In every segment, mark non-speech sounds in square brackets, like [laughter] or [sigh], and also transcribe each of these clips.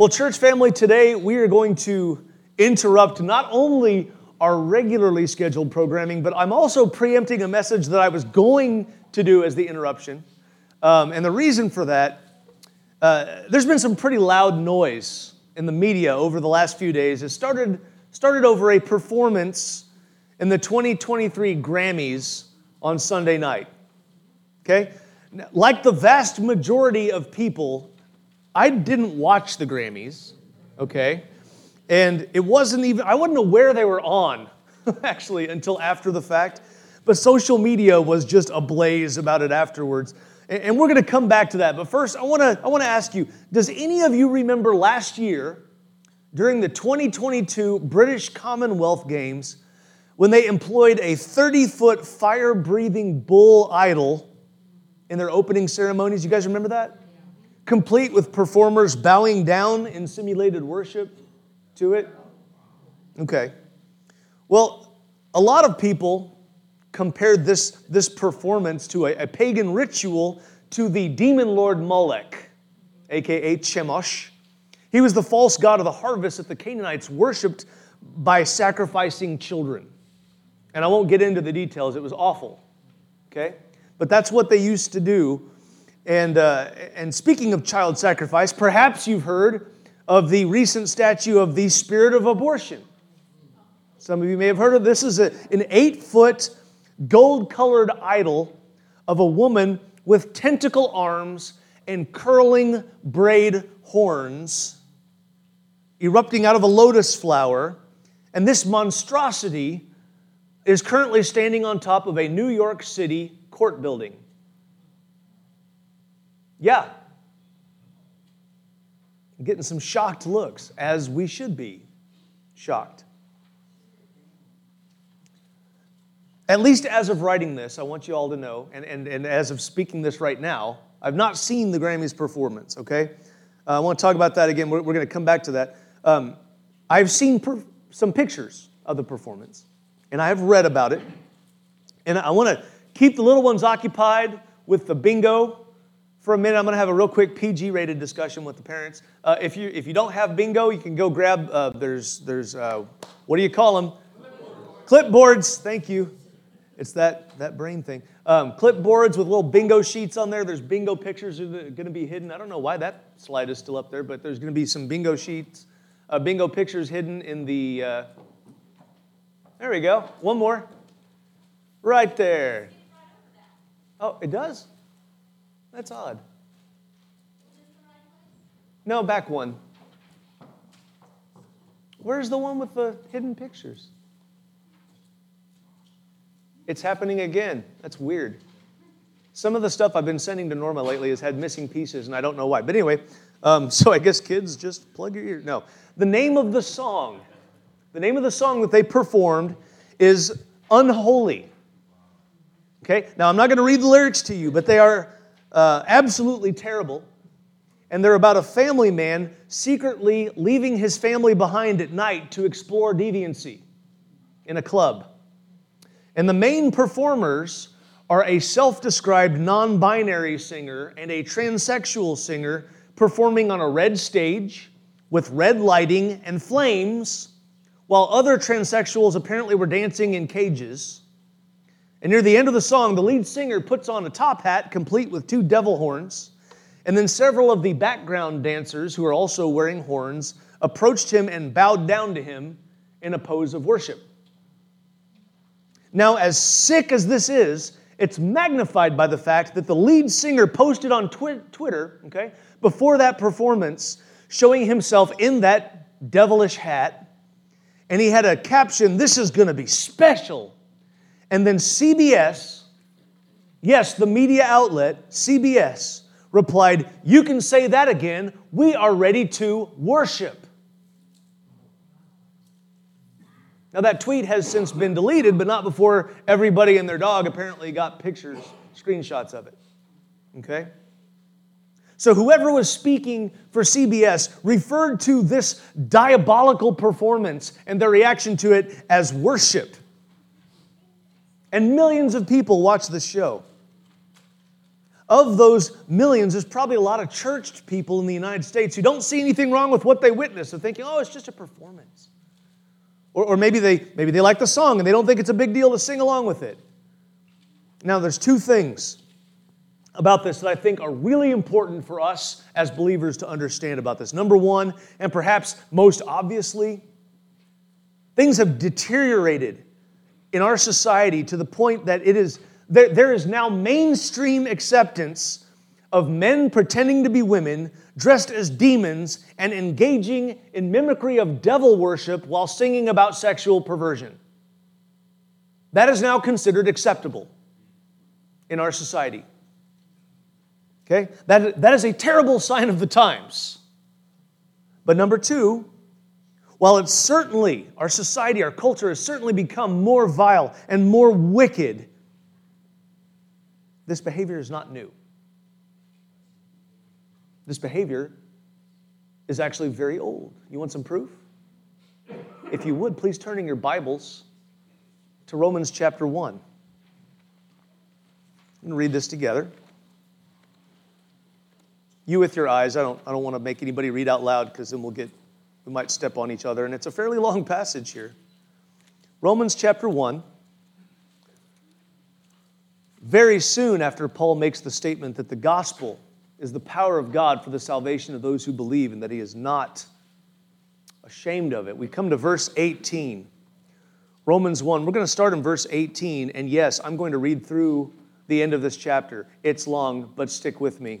Well, church family, today we are going to interrupt not only our regularly scheduled programming, but I'm also preempting a message that I was going to do as the interruption. Um, and the reason for that, uh, there's been some pretty loud noise in the media over the last few days. It started, started over a performance in the 2023 Grammys on Sunday night. Okay? Like the vast majority of people, I didn't watch the Grammys, okay? And it wasn't even, I wasn't aware they were on, [laughs] actually, until after the fact. But social media was just ablaze about it afterwards. And we're to come back to that. But first, I want to I want to ask you, does any of you remember last year during the 2022 British Commonwealth Games when they employed a 30-foot fire-breathing bull idol in their opening ceremonies? You guys remember that? Complete with performers bowing down in simulated worship to it? Okay. Well, a lot of people compared this, this performance to a, a pagan ritual to the demon lord Molech, aka Chemosh. He was the false god of the harvest that the Canaanites worshipped by sacrificing children. And I won't get into the details, it was awful. Okay? But that's what they used to do. And, uh, and speaking of child sacrifice, perhaps you've heard of the recent statue of the spirit of abortion. Some of you may have heard of this. is a, an eight foot gold colored idol of a woman with tentacle arms and curling braid horns erupting out of a lotus flower. And this monstrosity is currently standing on top of a New York City court building. Yeah, getting some shocked looks, as we should be shocked. At least as of writing this, I want you all to know, and, and, and as of speaking this right now, I've not seen the Grammys performance, okay? Uh, I want to talk about that again. We're, we're going to come back to that. Um, I've seen per- some pictures of the performance, and I have read about it. And I want to keep the little ones occupied with the bingo for a minute, I'm going to have a real quick PG rated discussion with the parents. Uh, if, you, if you don't have bingo, you can go grab, uh, there's, there's uh, what do you call them? Clipboards. Clipboards, thank you. It's that, that brain thing. Um, clipboards with little bingo sheets on there. There's bingo pictures that are going to be hidden. I don't know why that slide is still up there, but there's going to be some bingo sheets, uh, bingo pictures hidden in the. Uh, there we go. One more. Right there. Oh, it does? That's odd. No, back one. Where's the one with the hidden pictures? It's happening again. That's weird. Some of the stuff I've been sending to Norma lately has had missing pieces, and I don't know why. But anyway, um, [laughs] so I guess kids just plug your ear. No. The name of the song, the name of the song that they performed is Unholy. Okay? Now, I'm not going to read the lyrics to you, but they are uh, absolutely terrible. And they're about a family man secretly leaving his family behind at night to explore deviancy in a club. And the main performers are a self described non binary singer and a transsexual singer performing on a red stage with red lighting and flames, while other transsexuals apparently were dancing in cages. And near the end of the song, the lead singer puts on a top hat complete with two devil horns. And then several of the background dancers, who are also wearing horns, approached him and bowed down to him in a pose of worship. Now, as sick as this is, it's magnified by the fact that the lead singer posted on twi- Twitter, okay, before that performance, showing himself in that devilish hat. And he had a caption, This is gonna be special. And then CBS, yes, the media outlet, CBS, replied, You can say that again. We are ready to worship. Now, that tweet has since been deleted, but not before everybody and their dog apparently got pictures, screenshots of it. Okay? So, whoever was speaking for CBS referred to this diabolical performance and their reaction to it as worship. And millions of people watch the show. of those millions, there's probably a lot of churched people in the United States who don't see anything wrong with what they witness. They're thinking, oh, it's just a performance. Or, or maybe, they, maybe they like the song and they don't think it's a big deal to sing along with it. Now, there's two things about this that I think are really important for us as believers to understand about this. Number one, and perhaps most obviously, things have deteriorated in our society to the point that it is there, there is now mainstream acceptance of men pretending to be women, dressed as demons, and engaging in mimicry of devil worship while singing about sexual perversion. That is now considered acceptable in our society. Okay? That, that is a terrible sign of the times. But number two, while it's certainly, our society, our culture has certainly become more vile and more wicked this behavior is not new. This behavior is actually very old. You want some proof? If you would, please turn in your Bibles to Romans chapter 1. And read this together. You with your eyes, I don't, I don't want to make anybody read out loud because then we'll get, we might step on each other. And it's a fairly long [laughs] passage here. Romans chapter 1. Very soon after Paul makes the statement that the gospel is the power of God for the salvation of those who believe and that he is not ashamed of it, we come to verse 18. Romans 1, we're going to start in verse 18. And yes, I'm going to read through the end of this chapter. It's long, but stick with me.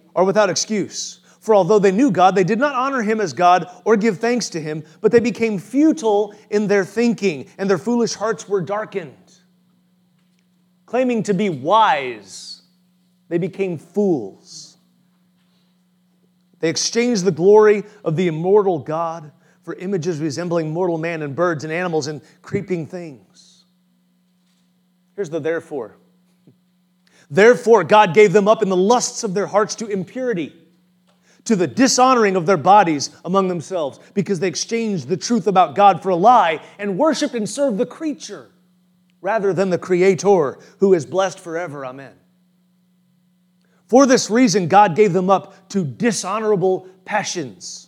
are without excuse. For although they knew God, they did not honor him as God or give thanks to him, but they became futile in their thinking, and their foolish hearts were darkened. Claiming to be wise, they became fools. They exchanged the glory of the immortal God for images resembling mortal man and birds and animals and creeping things. Here's the therefore. Therefore, God gave them up in the lusts of their hearts to impurity, to the dishonoring of their bodies among themselves, because they exchanged the truth about God for a lie and worshiped and served the creature rather than the Creator who is blessed forever. Amen. For this reason, God gave them up to dishonorable passions.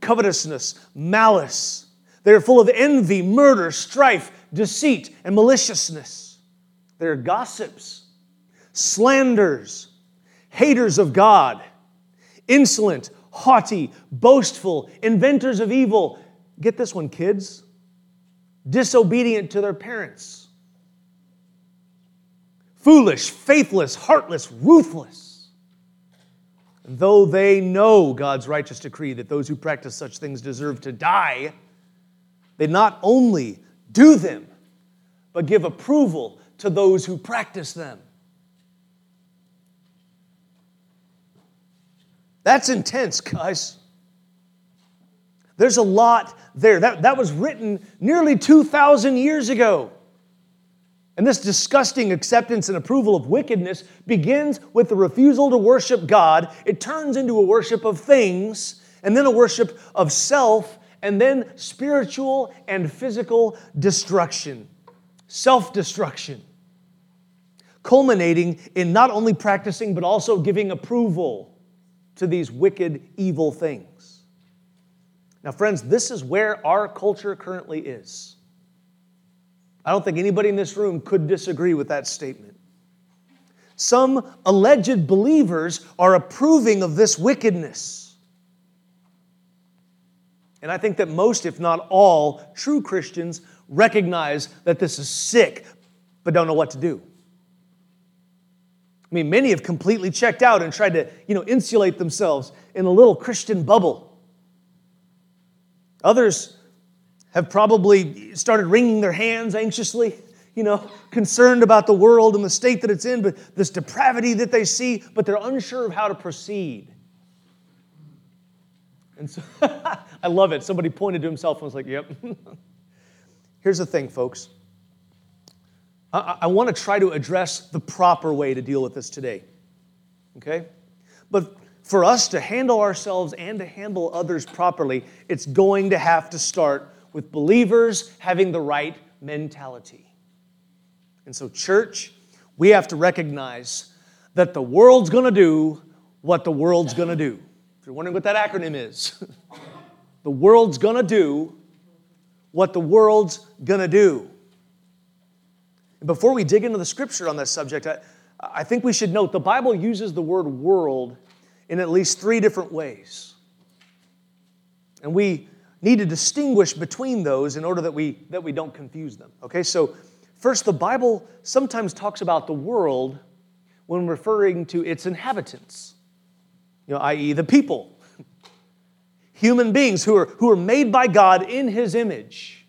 covetousness, malice. They're full of envy, murder, strife, deceit, and maliciousness. They're gossips, slanders, haters of God, insolent, haughty, boastful, inventors of evil. Get this one, kids disobedient to their parents, foolish, faithless, heartless, ruthless. Though they know God's righteous decree that those who practice such things deserve to die, they not only do them, but give approval to those who practice them. That's intense, guys. There's a lot there. That, that was written nearly 2,000 years ago. And this disgusting acceptance and approval of wickedness begins with the refusal to worship God. It turns into a worship of things, and then a worship of self, and then spiritual and physical destruction, self destruction, culminating in not only practicing, but also giving approval to these wicked, evil things. Now, friends, this is where our culture currently is. I don't think anybody in this room could disagree with that statement. some alleged believers are approving of this wickedness. And I think that most, if not all, true Christians recognize that this is sick, but don't know what to do. I mean, many have completely checked out and tried to, you know, insulate themselves in a little Christian bubble. Others have probably started wringing their hands anxiously, you know, concerned about the world and the state that it's in, but this depravity that they see, but they're unsure of how to proceed. And so [laughs] I love it. Somebody pointed to himself and was like, yep. [laughs] Here's the thing, folks. I, I want to try to address the proper way to deal with this today. Okay? But for us to handle ourselves and to handle others properly, it's going to have to start with believers having the right mentality. And so, church, we have to recognize that the world's to do what the world's to do. If you're wondering what that acronym is, [laughs] the world's to do what the world's to do. Before we dig into the scripture on this subject, I, I think we should note the Bible uses the word world in at least three different ways. And we need to distinguish between those in order that we, that we don't confuse them. Okay, so first, the Bible sometimes talks about the world when referring to its inhabitants, you know, i.e., the people, [laughs] human beings who are, who are made by God in His image.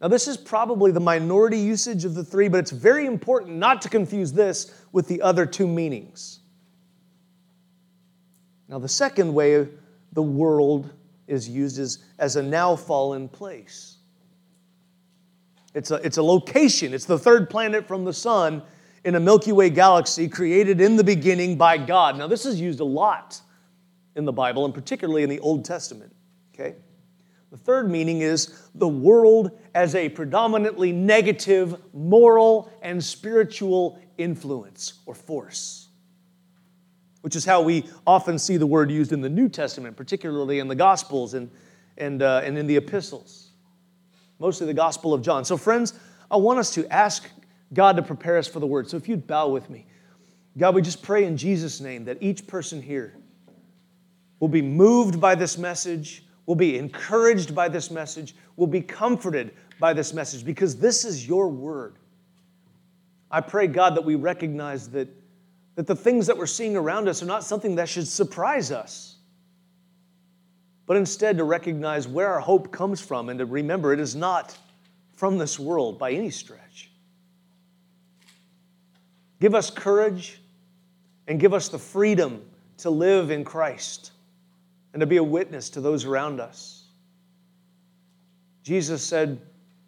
Now, this is probably the minority usage of the three, but it's very important not to confuse this with the other two meanings. Now, the second way the world is used is as a now fallen place. It's a, it's a location, it's the third planet from the sun in a Milky Way galaxy created in the beginning by God. Now, this is used a lot in the Bible, and particularly in the Old Testament. Okay? The third meaning is the world as a predominantly negative moral and spiritual influence or force, which is how we often see the word used in the New Testament, particularly in the Gospels and, and, uh, and in the epistles, mostly the Gospel of John. So, friends, I want us to ask God to prepare us for the word. So, if you'd bow with me, God, we just pray in Jesus' name that each person here will be moved by this message will be encouraged by this message, will be comforted by this message, because this is your word. I pray, God, that we recognize that, that the things that we're seeing around us are not something that should surprise us, but instead to recognize where our hope comes from and to remember it is not from this world by any stretch. Give us courage and give us the freedom to live in Christ and to be a witness to those around us. Jesus said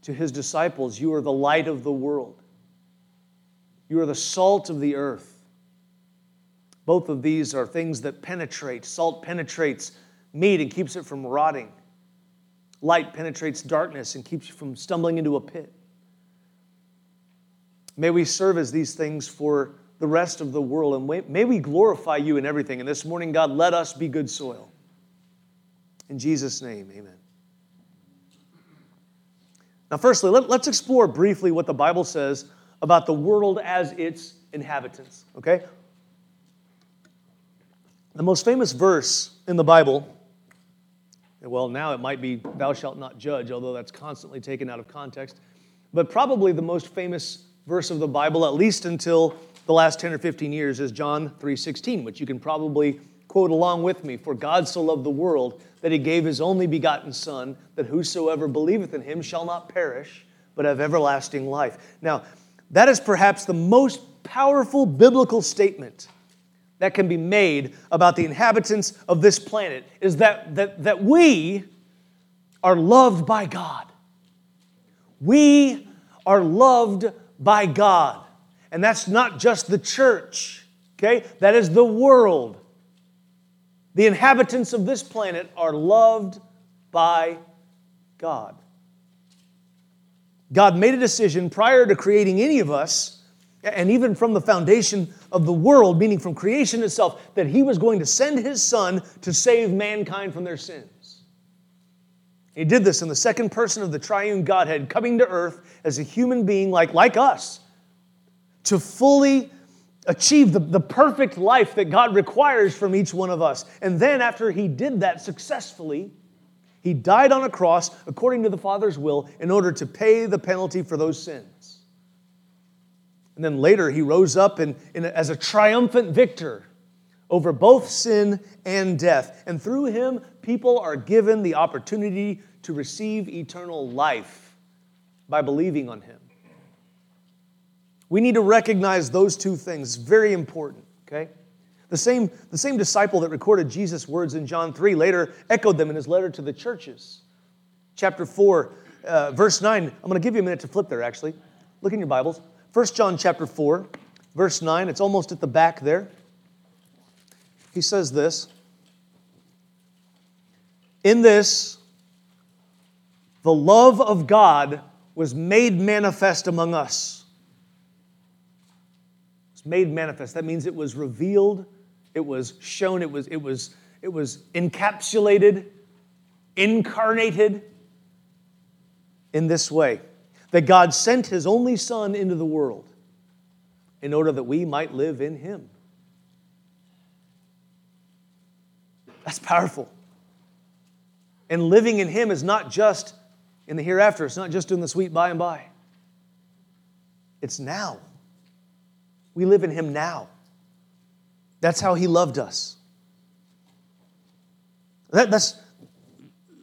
to his disciples, You are the light of the world, you are the salt of the earth. Both of these are things that penetrate. Salt penetrates meat and keeps it from rotting. Light penetrates darkness and keeps you from stumbling into a pit. May we serve as these things for the rest of the world, and may we glorify you in everything. And this morning, God, let us be good soil. In Jesus' name, amen. Now, firstly, let, us explore briefly what the Bible says about the world as its inhabitants, okay? The most famous verse in the Bible, well, now it might be, Thou shalt not judge, although that's constantly taken out of context, but probably the most famous verse of the Bible, at least until the last 10 or 15 years, is John 3.16, which you can probably quote along with me For God so loved the world that he gave his only begotten Son, that whosoever believeth in him shall not perish, but have everlasting life. Now, that is perhaps the most powerful biblical statement that can be made about the inhabitants of this planet is that, that, that we are loved by God. We are loved by God. And that's not just the church, okay? That is the world. The inhabitants of this planet are loved by God. God made a decision prior to creating any of us, and even from the foundation of the world, meaning from creation itself, that He was going to send His Son to save mankind from their sins. He did this in the second person of the triune Godhead, coming to earth as a human being like, like us, to fully achieve the, the perfect life that God requires from each one of us. And then, after he did that successfully, he died on a cross according to the Father's will in order to pay the penalty for those sins. And then later, he rose up in, in as a triumphant victor over both sin and death. And through him, people are given the opportunity to receive eternal life by believing on him. We need to recognize those two things. Very important, okay? The same, the same disciple that recorded Jesus' words in John 3 later echoed them in his letter to the churches. Chapter 4, uh, verse 9. I'm going to give you a minute to flip there, actually. Look in your Bibles. 1 John chapter 4, verse 9. It's almost at the back there. He says this In this, the love of God was made manifest among us. It's made manifest. That means it was revealed, it was shown, it was, it was, it was encapsulated, incarnated in this way that God sent his only Son into the world in order that we might live in him. That's powerful. And living in him is not just in the hereafter, it's not just in the sweet by and by. It's now. We live in him now. That's how he loved us. That, that's,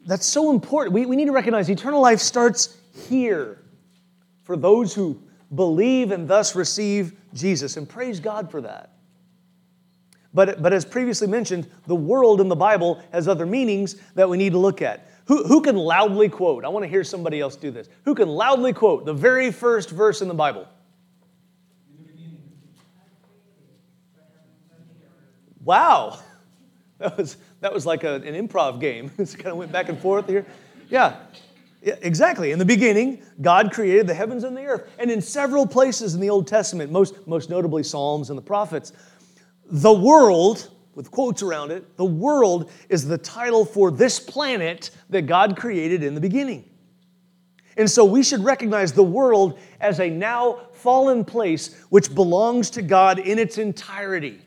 that's so important. We, we need to recognize eternal life starts here for those who believe and thus receive Jesus. And praise God for that. But, but as previously mentioned, the world in the Bible has other meanings that we need to look at. Who, who can loudly quote? I want to hear somebody else do this. Who can loudly quote the very first verse in the Bible? Wow. [laughs] That was, that was like a, an improv game. [laughs] it kind of went back and forth here. Yeah. Exactly. In the beginning, God created the heavens and the earth. And in several places in the Old Testament, most, most notably Psalms and the prophets, the world, with quotes around it, the world is the title for this planet that God created in the beginning. And so we should recognize the world as a now fallen place which belongs to God in its entirety.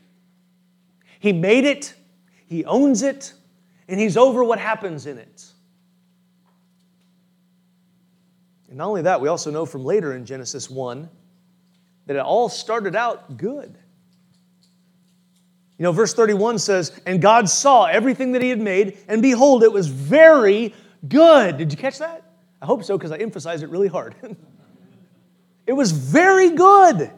He made it, He owns it, and He's over what happens in it. And not only that, we also know from later in Genesis 1 that it all started out good. You know, verse 31 says, And God saw everything that He had made, and behold, it was very good. Did you catch that? I hope so, because I emphasized it really hard. [laughs] it was very good.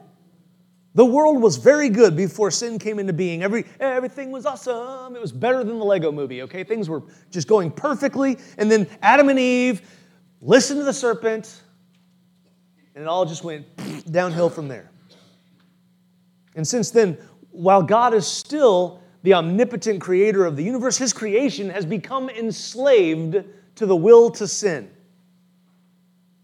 The world was very good before sin came into being. Every, everything was awesome. It was better than the Lego movie, okay? Things were just going perfectly. And then Adam and Eve listened to the serpent, and it all just went downhill from there. And since then, while God is still the omnipotent creator of the universe, his creation has become enslaved to the will to sin.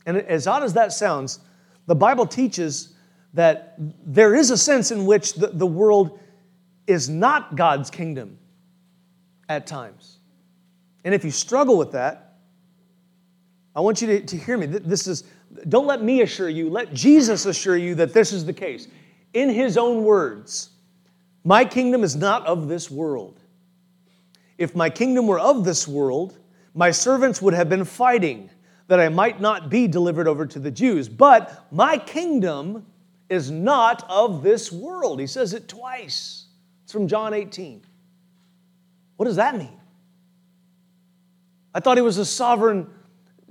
And as odd as that sounds, the Bible teaches that there is a sense in which the, the world is not God's kingdom at times. And if you struggle with that, I want you to, to hear me. This is, don't let me assure you, let Jesus assure you that this is the case. In his own words, my kingdom is not of this world. If my kingdom were of this world, my servants would have been fighting that I might not be delivered over to the Jews. But my kingdom is not of this world. He says it twice. It's from John 18. What does that mean? I thought he was a sovereign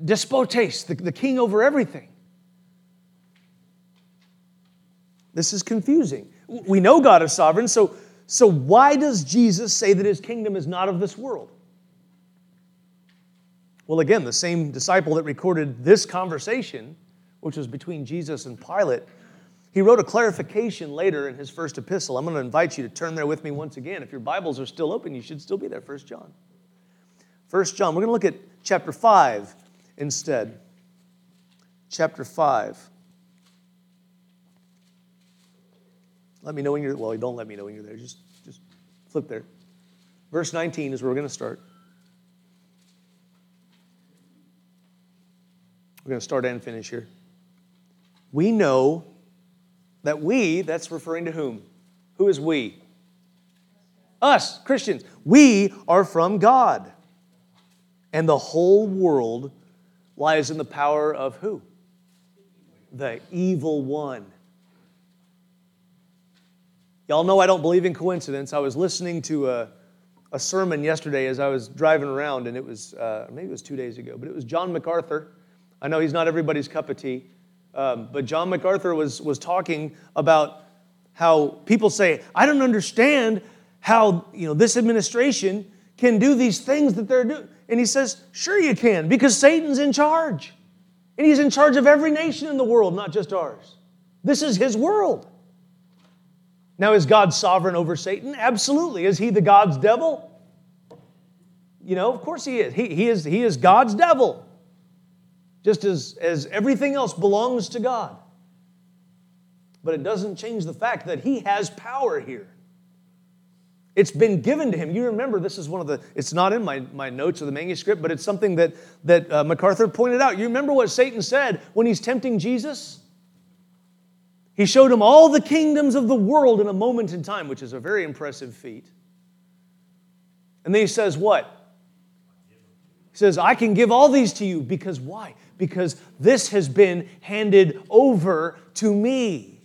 despotes, the, the king over everything. This is confusing. We know God is sovereign, so, so why does Jesus say that his kingdom is not of this world? Well, again, the same disciple that recorded this conversation, which was between Jesus and Pilate, he wrote a clarification later in his first epistle. I'm going to invite you to turn there with me once again. If your Bibles are still open, you should still be there. First John. First John. We're going to look at chapter 5 instead. Chapter 5. Let me know when you're, well, don't let me know when you're there. Just, just flip there. Verse 19 is where we're going to start. We're going to start and finish here. We know that we, that's referring to whom? Who is we? Us, Christians. We are from God. And the whole world lies in the power of who? The evil one. Y'all know I don't believe in coincidence. I was listening to a, a sermon yesterday as I was driving around, and it was, uh, maybe it was two days ago, but it was John MacArthur. I know he's not everybody's cup of tea, um, but John MacArthur was, was talking about how people say, I don't understand how you know, this administration can do these things that they're doing. And he says, Sure, you can, because Satan's in charge. And he's in charge of every nation in the world, not just ours. This is his world. Now, is God sovereign over Satan? Absolutely. Is he the God's devil? You know, of course he is. He, he is, he is God's devil, just as, as everything else belongs to God. But it doesn't change the fact that he has power here. It's been given to him. You remember, this is one of the, it's not in my, my notes or the manuscript, but it's something that, that uh, MacArthur pointed out. You remember what Satan said when he's tempting Jesus? He showed him all the kingdoms of the world in a moment in time, which is a very impressive feat. And then he says, What? He says, I can give all these to you because why? Because this has been handed over to me.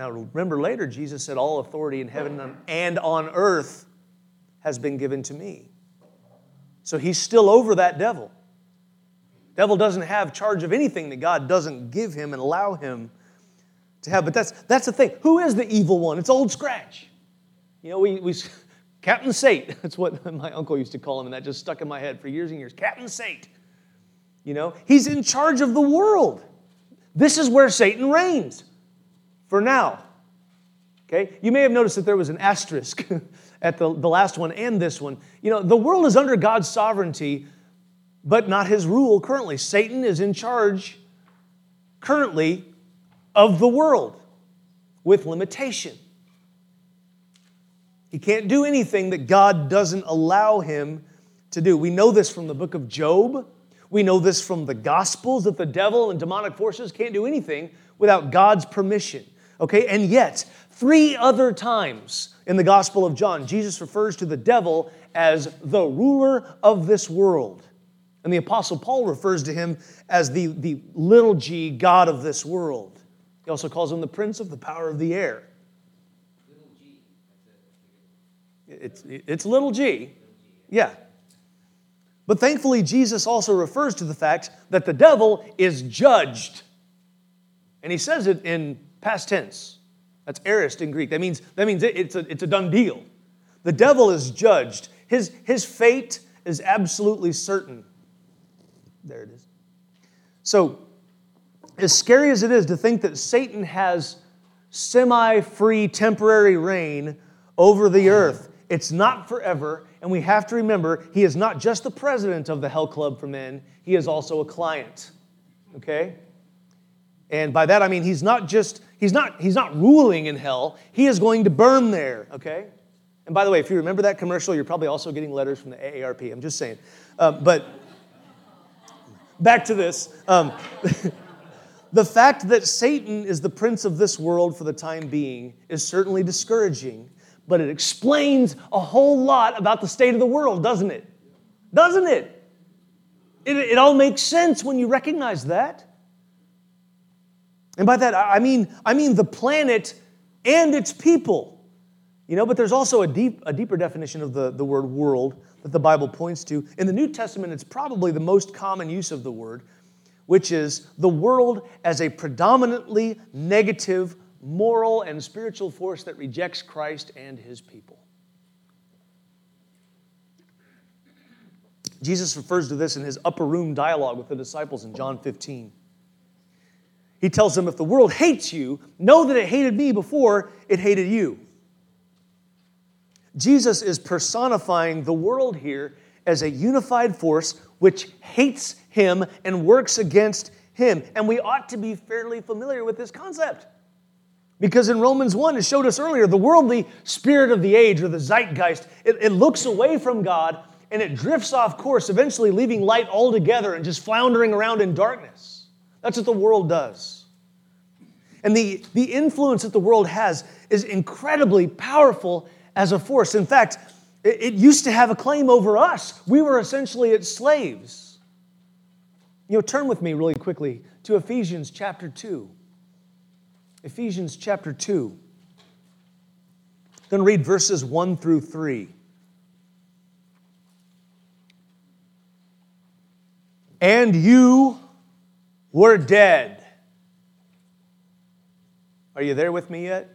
Now, remember later, Jesus said, All authority in heaven and on earth has been given to me. So he's still over that devil. Devil doesn't have charge of anything that God doesn't give him and allow him to have. But that's, that's the thing. Who is the evil one? It's Old Scratch. You know, we, we [laughs] Captain Sate. [laughs] That's what my uncle used to call him, and that just stuck in my head for years and years. Captain Sate. You know, he's in charge of the world. This is where Satan reigns for now. Okay? You may have noticed that there was an asterisk [laughs] at the, the last one and this one. You know, the world is under God's sovereignty but not his rule currently. Satan is in charge currently of the world with limitation. He can't do anything that God doesn't allow him to do. We know this from the book of Job. We know this from the Gospels that the devil and demonic forces can't do anything without God's permission. Okay, and yet, three other times in the Gospel of John, Jesus refers to the devil as the ruler of this world. And the Apostle Paul refers to him as the, the little g God of this world. He also calls him the prince of the power of the air. It's, it's little g. Yeah. But thankfully, Jesus also refers to the fact that the devil is judged. And he says it in past tense. That's aorist in Greek. That means, that means it, it's, a, it's a done deal. The devil is judged. His, his fate is absolutely certain. There it is. So, as scary as it is to think that Satan has semi free temporary reign over the earth, it's not forever. And we have to remember, he is not just the president of the Hell Club for Men, he is also a client. Okay? And by that I mean he's not just, he's not, he's not ruling in hell, he is going to burn there. Okay? And by the way, if you remember that commercial, you're probably also getting letters from the AARP. I'm just saying. Uh, but back to this. Um, [laughs] the fact that Satan is the prince of this world for the time being is certainly discouraging, but it explains a whole lot about the state of the world, doesn't it? Doesn't it? It, it all makes sense when you recognize that. And by that, I mean, I mean the planet and its people. You know, but there's also a, deep, a deeper definition of the, the word world that the Bible points to. In the New Testament, it's probably the most common use of the word, which is the world as a predominantly negative moral and spiritual force that rejects Christ and his people. Jesus refers to this in his upper room dialogue with the disciples in John 15. He tells them, If the world hates you, know that it hated me before it hated you. Jesus is personifying the world here as a unified force which hates him and works against him. And we ought to be fairly familiar with this concept. Because in Romans 1, it showed us earlier, the worldly spirit of the age or the zeitgeist, it, it looks away from God and it drifts off course, eventually leaving light altogether and just floundering around in darkness. That's what the world does. And the, the influence that the world has is incredibly powerful as a force. In fact, it, it used to have a claim over us. We were essentially its slaves. You know, turn with me really quickly to Ephesians chapter 2. Ephesians chapter 2. Then read verses 1 through 3. And you were dead. Are you there with me yet?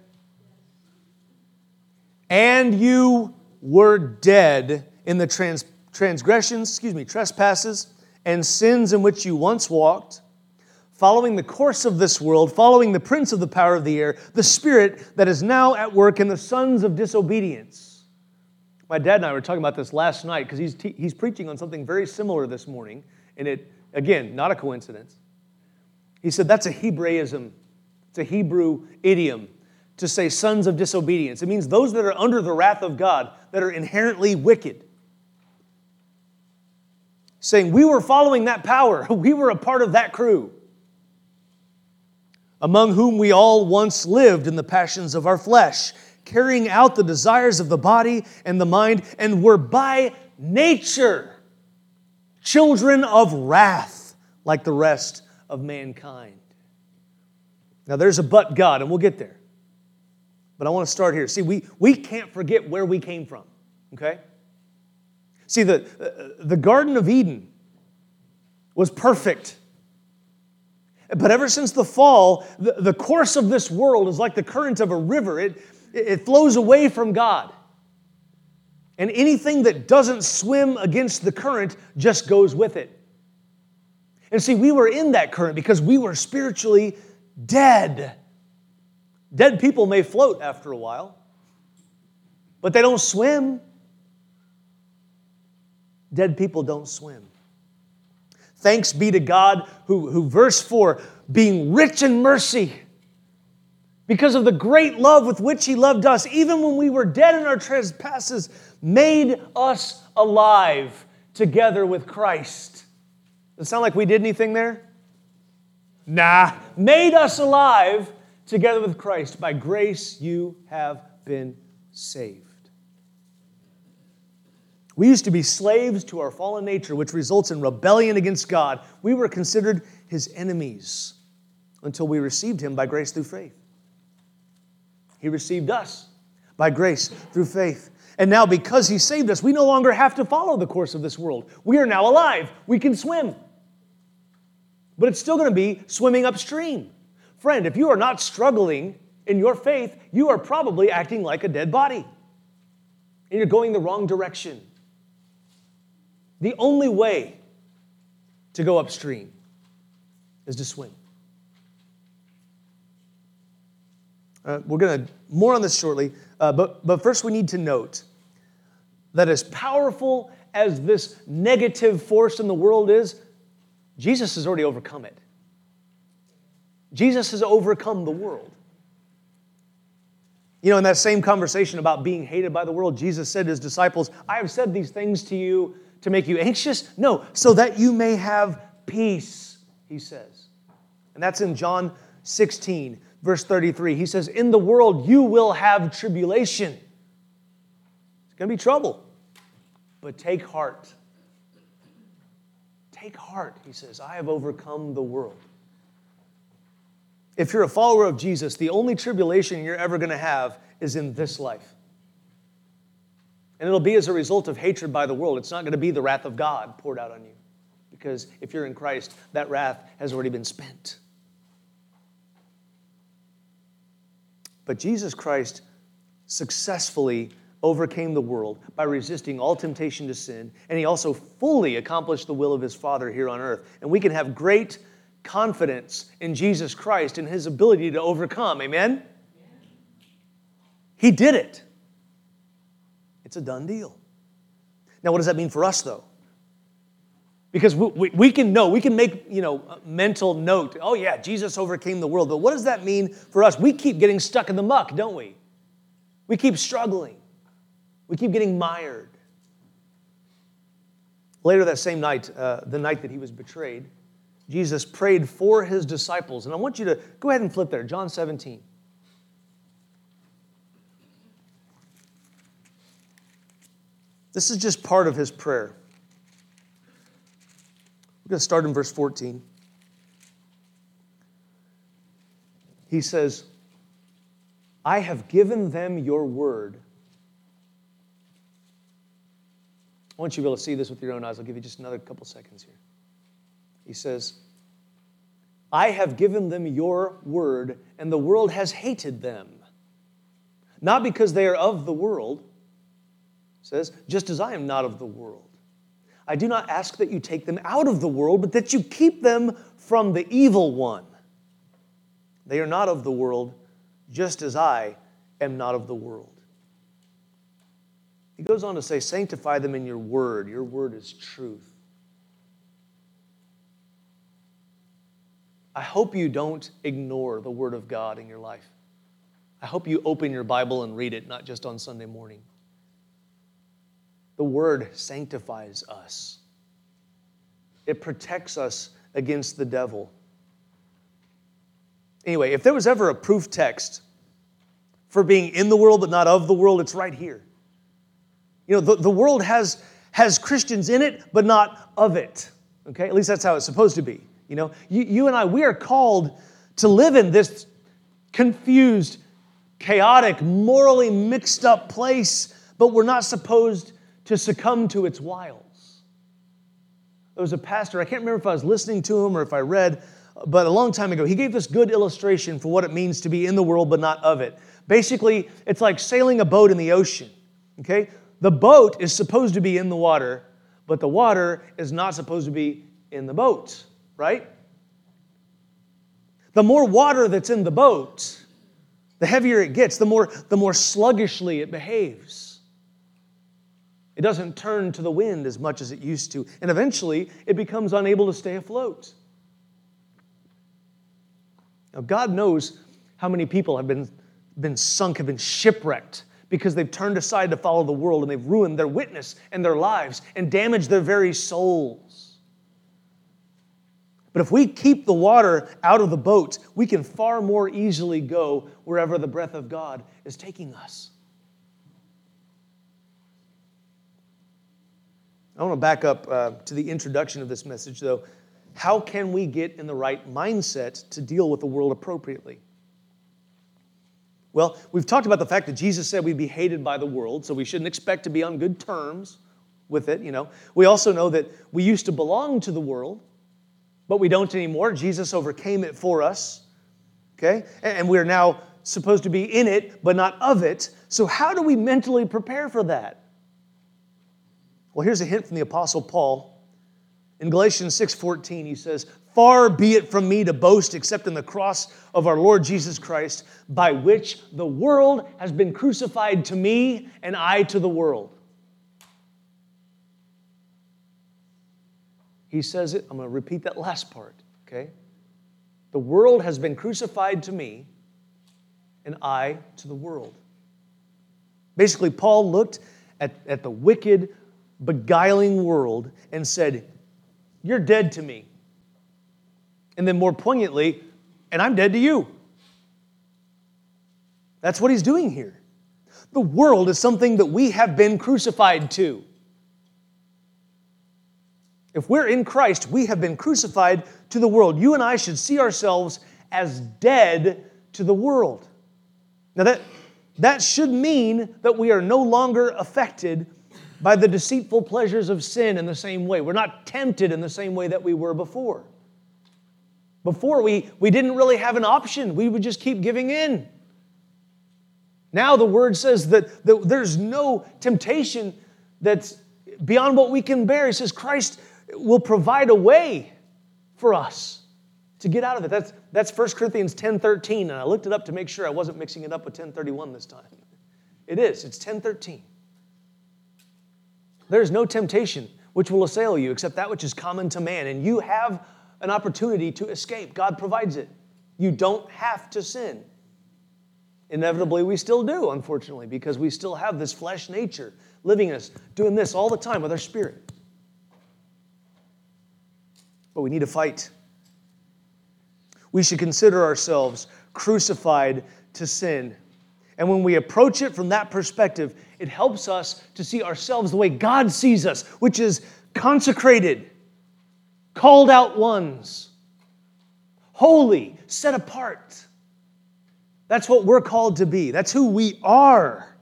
And you were dead in the trans- transgressions, excuse me, trespasses and sins in which you once walked, following the course of this world, following the prince of the power of the air, the spirit that is now at work in the sons of disobedience. My dad and I were talking about this last night because he's, he's preaching on something very similar this morning. And it, again, not a coincidence. He said that's a Hebraism, it's a Hebrew idiom to say sons of disobedience. It means those that are under the wrath of God, that are inherently wicked. Saying, we were following that power, [laughs] we were a part of that crew. Among whom we all once lived in the passions of our flesh, carrying out the desires of the body and the mind, and were by nature children of wrath like the rest of mankind. Now, there's a but God, and we'll get there. But I want to start here. See, we, we can't forget where we came from, okay? See, the, uh, the Garden of Eden was perfect. But ever since the fall, the, the course of this world is like the current of a river. It, it flows away from God. And anything that doesn't swim against the current just goes with it. And see, we were in that current because we were spiritually dead. Dead people may float after a while, but they don't swim. Dead people don't swim. Thanks be to God who, who verse 4, being rich in mercy, because of the great love with which He loved us, even when we were dead in our trespasses, made us alive together with Christ. Does it sound like we did anything there? Nah. Made us alive together with Christ. By grace you have been saved. We used to be slaves to our fallen nature, which results in rebellion against God. We were considered his enemies until we received him by grace through faith. He received us by grace through faith. And now, because he saved us, we no longer have to follow the course of this world. We are now alive. We can swim. But it's still going to be swimming upstream. Friend, if you are not struggling in your faith, you are probably acting like a dead body. And you're going the wrong direction. The only way to go upstream is to swim. Uh, we're going to more on this shortly, uh, but, but first we need to note that as powerful as this negative force in the world is, Jesus has already overcome it. Jesus has overcome the world. You know, in that same conversation about being hated by the world, Jesus said to his disciples, I have said these things to you to make you anxious? No, so that you may have peace, he says. And that's in John 16, verse 33. He says, In the world you will have tribulation. It's going to be trouble, but take heart. Take heart, he says. I have overcome the world. If you're a follower of Jesus, the only tribulation you're ever going to have is in this life. And it'll be as a result of hatred by the world. It's not going to be the wrath of God poured out on you. Because if you're in Christ, that wrath has already been spent. But Jesus Christ successfully overcame the world by resisting all temptation to sin, and he also fully accomplished the will of his Father here on earth. And we can have great confidence in Jesus Christ and his ability to overcome. Amen? He did it. It's a done deal. Now, what does that mean for us, though? Because we, we, we, can know, we can make, you know, mental note, oh yeah, Jesus overcame the world. But what does that mean for us? We keep getting stuck in the muck, don't we? We keep struggling. We keep getting mired. Later that same night, uh, the night that he was betrayed, Jesus prayed for his disciples. And I want you to go ahead and flip there, John 17. This is just part of his prayer. We're going to start in verse 14. He says, I have given them your word. I want you to be able to see this with your own eyes. I'll give you just another couple seconds here. He says, I have given them your word, and the world has hated them. Not because they are of the world, says, just as I am not of the world. I do not ask that you take them out of the world, but that you keep them from the evil one. They are not of the world, just as I am not of the world. He goes on to say, Sanctify them in your word. Your word is truth. I hope you don't ignore the word of God in your life. I hope you open your Bible and read it, not just on Sunday morning. The Word sanctifies us, it protects us against the devil. Anyway, if there was ever a proof text for being in the world but not of the world, it's right here. You know, the, the world has, has Christians in it but not of it. Okay? At least that's how it's supposed to be. You know, you, you and I, we are called to live in this confused, chaotic, morally mixed up place, but we're not supposed to succumb to its wiles. There was a pastor, I can't remember if I was listening to him or if I read, but a long time ago, he gave this good illustration for what it means to be in the world but not of it. Basically, it's like sailing a boat in the ocean. Okay? The boat is supposed to be in the water, but the water is not supposed to be in the boat, right? The more water that's in the boat, the heavier it gets, the more, the more sluggishly it behaves. It doesn't turn to the wind as much as it used to, and eventually it becomes unable to stay afloat. Now, God knows how many people have been, been sunk, have been shipwrecked because they've turned aside to follow the world and they've ruined their witness and their lives and damaged their very souls. But if we keep the water out of the boat, we can far more easily go wherever the breath of God is taking us. I want to back up uh, to the introduction of this message, though. How can we get in the right mindset to deal with the world appropriately? Well, we've talked about the fact that Jesus said we'd be hated by the world, so we shouldn't expect to be on good terms with it, you know. We also know that we used to belong to the world, but we don't anymore. Jesus overcame it for us, okay? And we're now supposed to be in it, but not of it. So, how do we mentally prepare for that? Well, here's a hint from the apostle Paul. In Galatians 6:14 he says, "Far be it from me to boast except in the cross of our Lord Jesus Christ, by which the world has been crucified to me and I to the world." He says it, I'm going to repeat that last part, okay? The world has been crucified to me and I to the world. Basically, Paul looked at, at the wicked, beguiling world and said, You're dead to me. And then more poignantly, and I'm dead to you. That's what he's doing here. The world is something that we have been crucified to. If we're in Christ, we have been crucified to the world. You and I should see ourselves as dead to the world. Now, that, that should mean that we are no longer affected by the deceitful pleasures of sin in the same way. We're not tempted in the same way that we were before. Before, we, we didn't really have an option, we would just keep giving in. Now, the word says that, that there's no temptation that's beyond what we can bear. He says Christ will provide a way for us to get out of it. That's, that's 1 Corinthians 10 13, and I looked it up to make sure I wasn't mixing it up with 1031 this time. It is, it's 10 13. There is no temptation which will assail you except that which is common to man, and you have an opportunity to escape. God provides it. You don't have to sin. Inevitably, we still do, unfortunately, because we still have this flesh nature living in us, doing this all the time with our spirit. But we need to fight we should consider ourselves crucified to sin. And when we approach it from that perspective, it helps us to see ourselves the way God sees us, which is consecrated, called out ones, holy, set apart. That's what we're called to be. That's who we are.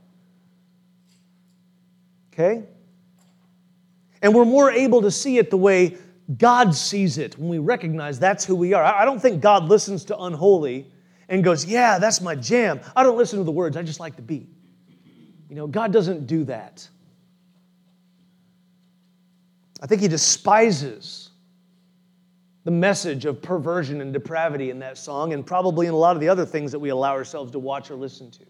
Okay? And we're more able to see it the way God sees it when we recognize that's who we are. I don't think God listens to unholy and goes, Yeah, that's my jam. I don't listen to the words, I just like the beat. You know, God doesn't do that. I think He despises the message of perversion and depravity in that song, and probably in a lot of the other things that we allow ourselves to watch or listen to.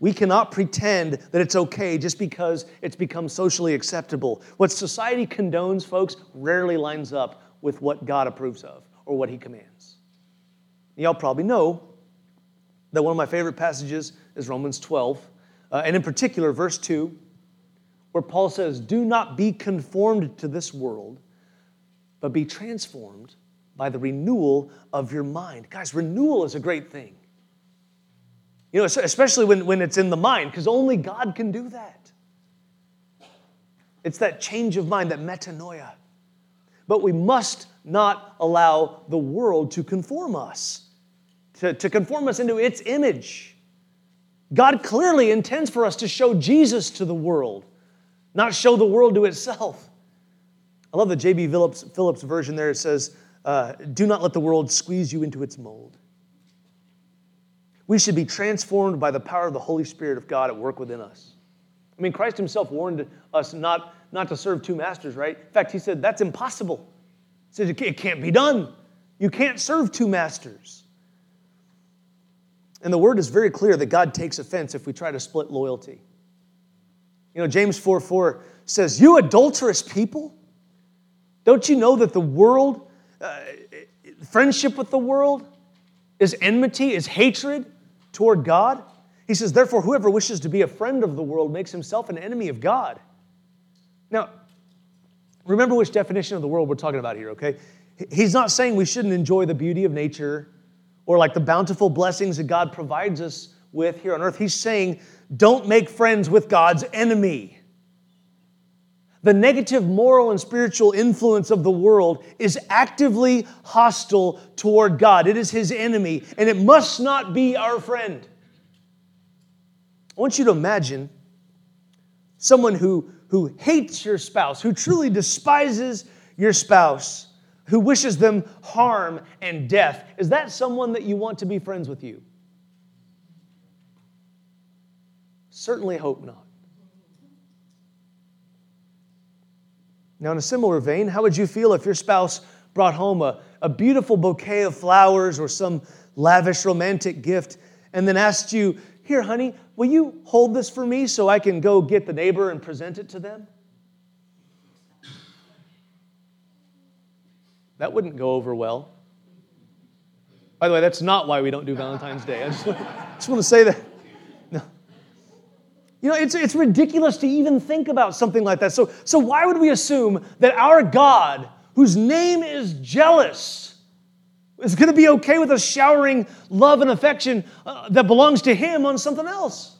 We cannot pretend that it's okay just because it's become socially acceptable. What society condones, folks, rarely lines up with what God approves of or what He commands. Y'all probably know that one of my favorite passages is Romans 12, uh, and in particular, verse 2, where Paul says, Do not be conformed to this world, but be transformed by the renewal of your mind. Guys, renewal is a great thing. You know, especially when, when it's in the mind, because only God can do that. It's that change of mind, that metanoia. But we must not allow the world to conform us, to, to conform us into its image. God clearly intends for us to show Jesus to the world, not show the world to itself. I love the J.B. Phillips, Phillips version there. It says, uh, Do not let the world squeeze you into its mold. We should be transformed by the power of the Holy Spirit of God at work within us. I mean, Christ himself warned us not, not to serve two masters, right? In fact, he said, that's impossible. He said, it can't be done. You can't serve two masters. And the word is very clear that God takes offense if we try to split loyalty. You know, James 4 4 says, You adulterous people, don't you know that the world, uh, friendship with the world, is enmity, is hatred? toward God. He says, Therefore, whoever wishes to be a friend of the world makes himself an enemy of God. Now, remember which definition of the world we're talking about here, okay? He's not saying we shouldn't enjoy the beauty of nature or like the bountiful blessings that God provides us with here on earth. He's saying, don't make friends with God's enemy. The negative moral and spiritual influence of the world is actively hostile toward God. It is his enemy, and it must not be our friend. I want you to imagine someone who, who hates your spouse, who truly despises your spouse, who wishes them harm and death. Is that someone that you want to be friends with you? Certainly hope not. Now, in a similar vein, how would you feel if your spouse brought home a, a beautiful bouquet of flowers or some lavish romantic gift and then asked you, Here, honey, will you hold this for me so I can go get the neighbor and present it to them? That wouldn't go over well. By the way, that's not why we don't do Valentine's Day. I just, [laughs] just want to say that. You know, it's, it's ridiculous to even think about something like that. So, so, why would we assume that our God, whose name is jealous, is going to be okay with us showering love and affection uh, that belongs to Him on something else?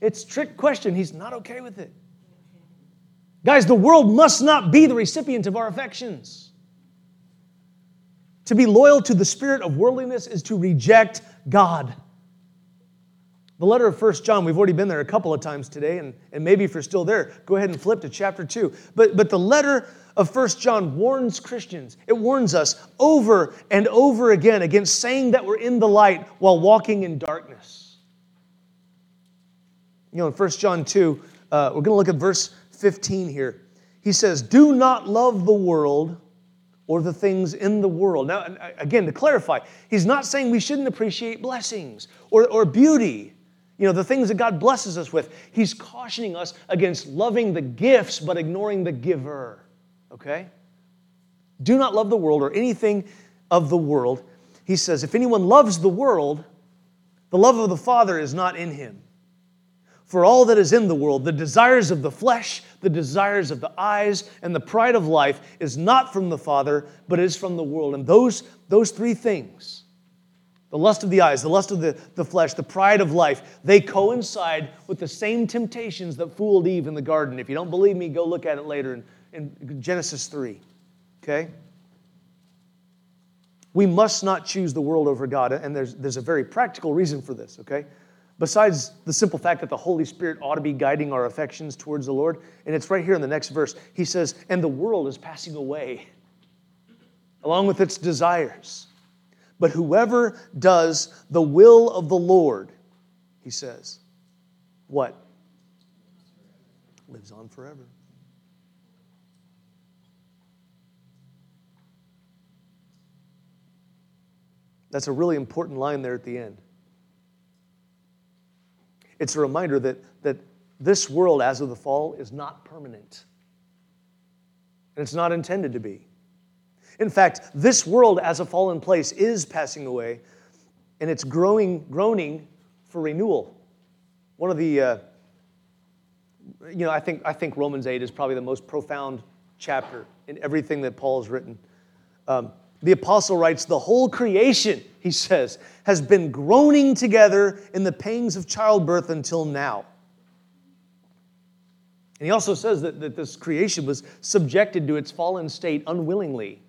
It's trick question. He's not okay with it. Guys, the world must not be the recipient of our affections. To be loyal to the spirit of worldliness is to reject God. The letter of First John, we've already been there a couple of times today, and, and maybe if you're still there, go ahead and flip to chapter 2. But, but the letter of First John warns Christians, it warns us over and over again against saying that we're in the light while walking in darkness. You know, in First John 2, uh, we're going to look at verse 15 here. He says, Do not love the world or the things in the world. Now, again, to clarify, he's not saying we shouldn't appreciate blessings or, or beauty you know, the things that God blesses us with. He's cautioning us against loving the gifts but ignoring the giver. Okay? Do not love the world or anything of the world. He says, if anyone loves the world, the love of the Father is not in him. For all that is in the world, the desires of the flesh, the desires of the eyes, and the pride of life is not from the Father, but is from the world. And those, those three things, the lust of the eyes, the lust of the, the flesh, the pride of life, they coincide with the same temptations that fooled Eve in the garden. If you don't believe me, go look at it later in, in Genesis 3. Okay? We must not choose the world over God, and there's, there's a very practical reason for this, okay? Besides the simple fact that the Holy Spirit ought to be guiding our affections towards the Lord, and it's right here in the next verse. He says, And the world is passing away along with its desires. But whoever does the will of the Lord, he says, what? Lives on forever. That's a really important line there at the end. It's a reminder that, that this world, as of the fall, is not permanent. And it's not intended to be. In fact, this world, as a fallen place, is passing away, and it's growing, groaning for renewal. One of the, uh, you know, I think, I think Romans 8 is probably the most profound chapter in everything that Paul has written. Um, the apostle writes, The whole creation, he says, has been groaning together in the pangs of childbirth until now. And he also says that, that this creation was subjected to its fallen state unwillingly.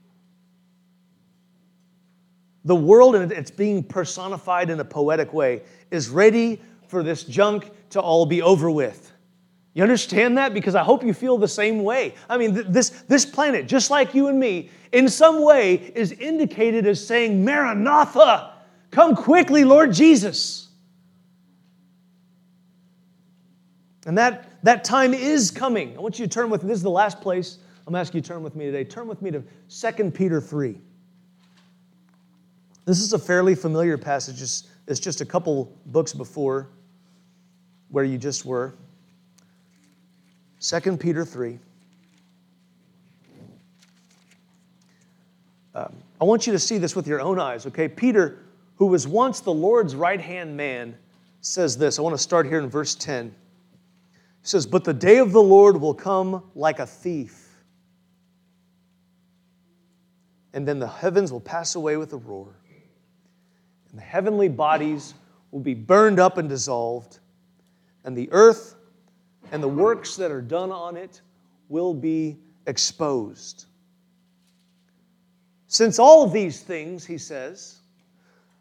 The world, and it's being personified in a poetic way, is ready for this junk to all be over with. You understand that? Because I hope you feel the same way. I mean, th- this, this planet, just like you and me, in some way is indicated as saying, Maranatha, come quickly, Lord Jesus. And that, that time is coming. I want you to turn with me. This is the last place I'm asking you to turn with me today. Turn with me to 2 Peter 3. This is a fairly familiar passage. It's just a couple books before where you just were. 2 Peter 3. Um, I want you to see this with your own eyes, okay? Peter, who was once the Lord's right hand man, says this. I want to start here in verse 10. He says, But the day of the Lord will come like a thief, and then the heavens will pass away with a roar, and the heavenly bodies will be burned up and dissolved, and the earth and the works that are done on it will be exposed. Since all these things, he says,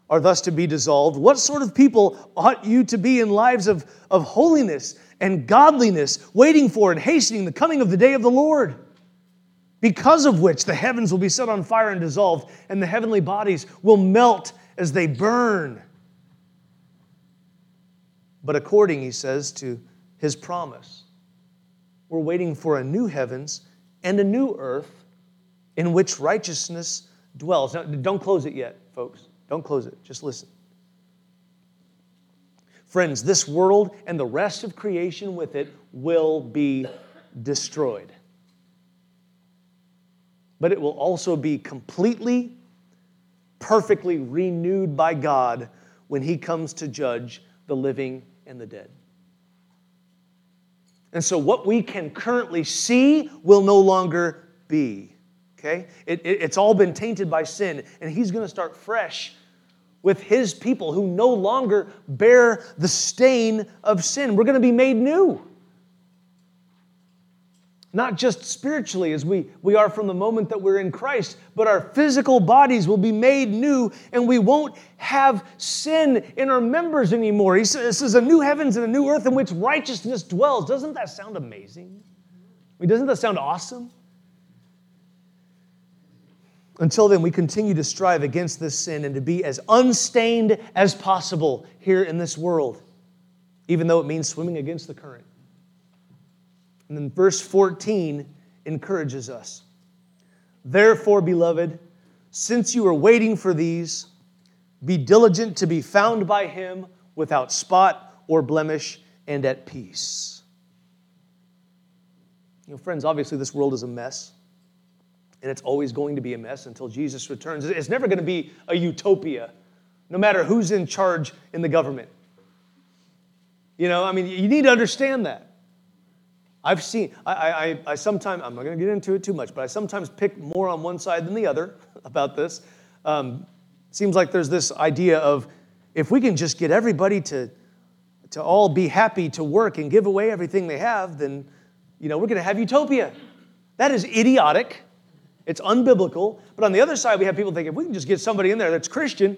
are thus to be dissolved, what sort of people ought you to be in lives of, of holiness and godliness, waiting for and hastening the coming of the day of the Lord? Because of which the heavens will be set on fire and dissolved, and the heavenly bodies will melt as they burn. But according, he says, to his promise. We're waiting for a new heavens and a new earth in which righteousness dwells. Now, don't close it yet, folks. Don't close it. Just listen. Friends, this world and the rest of creation with it will be destroyed. But it will also be completely, perfectly renewed by God when He comes to judge the living and the dead. And so what we can currently see will no longer be. Okay? It, it, it's all been tainted by sin, and he's going to start fresh with his people who no longer bear the stain of sin. We're going to be made new not just spiritually as we, we are from the moment that we're in Christ, but our physical bodies will be made new and we won't have sin in our members anymore. He says, This is a new heavens and a new earth in which righteousness dwells. Doesn't that sound amazing? I mean, doesn't that sound awesome? Until then, we continue to strive against this sin and to be as unstained as possible here in this world, even though it means swimming against the current. And then verse 14 encourages us. Therefore, beloved, since you are waiting for these, be diligent to be found by him without spot or blemish and at peace. You know, friends, obviously this world is a mess. And it's always going to be a mess until Jesus returns. It's never going to be a utopia, no matter who's in charge in the government. You know, I mean, you need to understand that. I've seen, I, I, I sometimes, I'm not going to get into it too much, but I sometimes pick more on one side than the other [laughs] about this. Um, seems like there's this idea of if we can just get everybody to, to all be happy to work and give away everything they have, then, you know, we're going to have utopia. That is idiotic. It's unbiblical. But on the other side, we have people thinking if we can just get somebody in there that's Christian,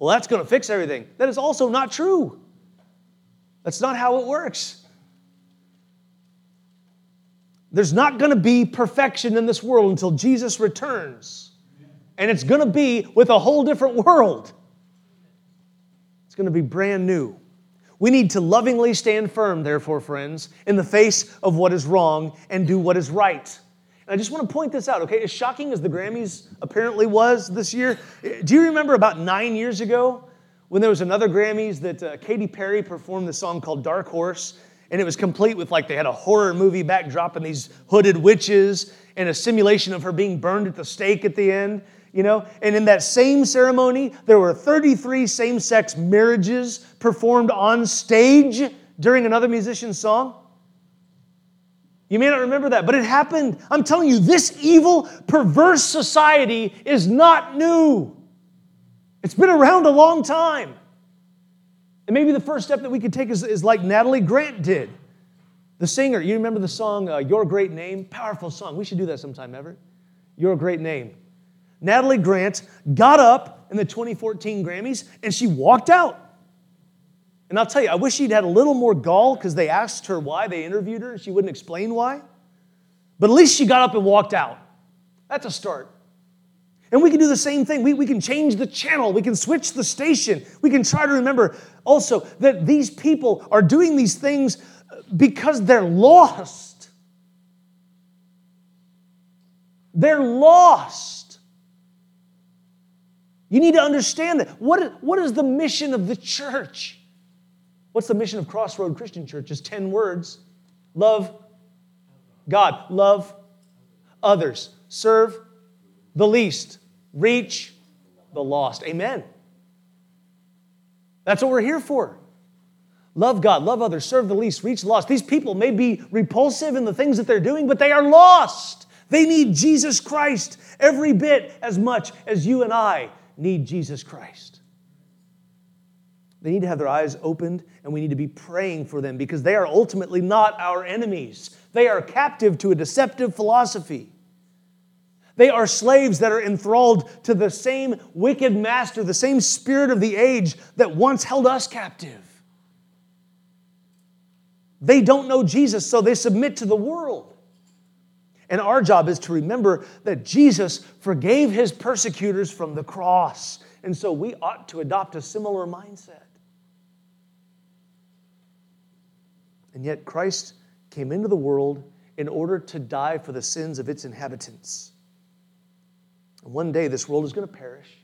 well, that's going to fix everything. That is also not true. That's not how it works. There's not going to be perfection in this world until Jesus returns. And it's going to be with a whole different world. It's going to be brand new. We need to lovingly stand firm, therefore, friends, in the face of what is wrong and do what is right. And I just want to point this out, okay? As shocking as the Grammys apparently was this year, do you remember about nine years ago when there was another Grammys that uh, Katy Perry performed the song called Dark Horse? And it was complete with like they had a horror movie backdrop and these hooded witches and a simulation of her being burned at the stake at the end you know? And in that same ceremony there were 33 same-sex marriages performed on stage during another musician's song. You may not remember that but it happened. I'm telling you this evil perverse society is not new. It's been around a long time and maybe the first step that we could take is, is like natalie grant did the singer you remember the song uh, your great name powerful song we should do that sometime ever your great name Natalie Grant got up in the 2014 Grammys and she walked out. And I'll tell you, I wish she'd had a little more gall because they asked her why, they interviewed her, and she wouldn't explain why. But at least she got up and walked out. That's a start. And we can do the same thing. We, we can change the channel. We can switch the station. We can try to remember also that these people are doing these things uh, because they're lost. They're lost. You need to understand that. What, what is the mission of the church? What's the mission of Crossroad Christian Church? It's 10 words love God, love others, serve the least, reach the lost. Amen. That's what we're here for. Love God, love others, serve the least, reach the lost. These people may be repulsive in the things that they're doing, but they are lost. They need Jesus Christ every bit as much as you and I need Jesus Christ. They need to have their eyes opened, and we need to be praying for them because they are ultimately not our enemies. They are captive to a deceptive philosophy. They are slaves that are enthralled to the same wicked master, the same spirit of the age that once held us captive. They don't know Jesus, so they submit to the world. And our job is to remember that Jesus forgave his persecutors from the cross. And so we ought to adopt a similar mindset. And yet Christ came into the world in order to die for the sins of its inhabitants. And one day this world is going to perish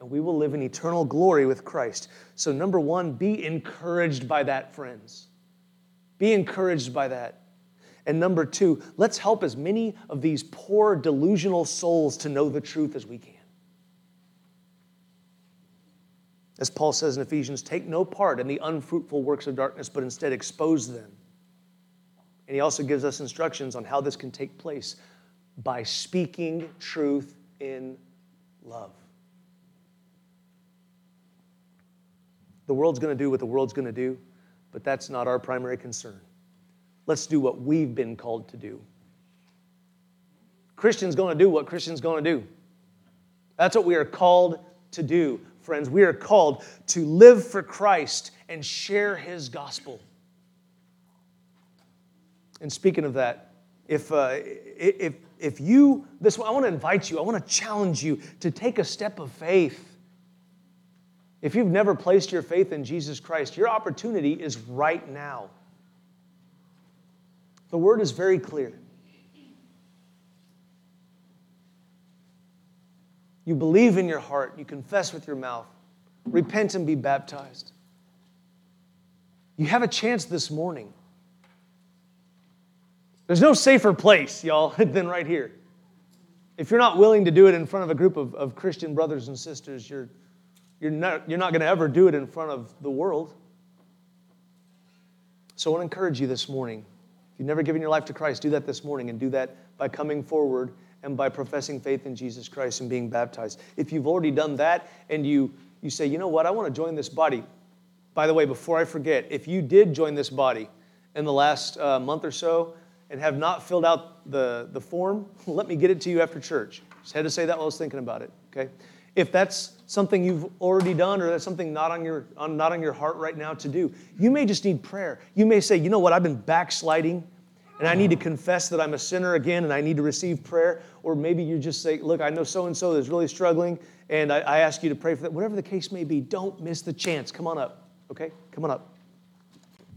and we will live in eternal glory with Christ. So, number one, be encouraged by that, friends. Be encouraged by that. And number two, let's help as many of these poor, delusional souls to know the truth as we can. As Paul says in Ephesians, take no part in the unfruitful works of darkness, but instead expose them. And he also gives us instructions on how this can take place by speaking truth in love. The world's going to do what the world's going to do, but that's not our primary concern. Let's do what we've been called to do. Christians going to do what Christians going to do. That's what we are called to do, friends. We are called to live for Christ and share his gospel. And speaking of that, if, uh, if, if you, this, I want to invite you, I want to challenge you to take a step of faith. If you've never placed your faith in Jesus Christ, your opportunity is right now. The word is very clear. You believe in your heart, you confess with your mouth, repent and be baptized. You have a chance this morning. There's no safer place, y'all, [laughs] than right here. If you're not willing to do it in front of a group of, of Christian brothers and sisters, you're, you're not, you're not going to ever do it in front of the world. So I want to encourage you this morning. If you've never given your life to Christ, do that this morning and do that by coming forward and by professing faith in Jesus Christ and being baptized. If you've already done that and you, you say, you know what, I want to join this body. By the way, before I forget, if you did join this body in the last uh, month or so and have not filled out the, the form, [laughs] let me get it to you after church. Just had to say that while I was thinking about it, okay? If that's something you've already done or that's something not on your on, not on your heart right now to do, you may just need prayer. You may say, "You know what? I've been backsliding and I need to confess that I'm a sinner again and I need to receive prayer." Or maybe you just say, "Look, I know so and so is really struggling and I, I ask you to pray for that." Whatever the case may be, don't miss the chance. Come on up. Okay? Come on up.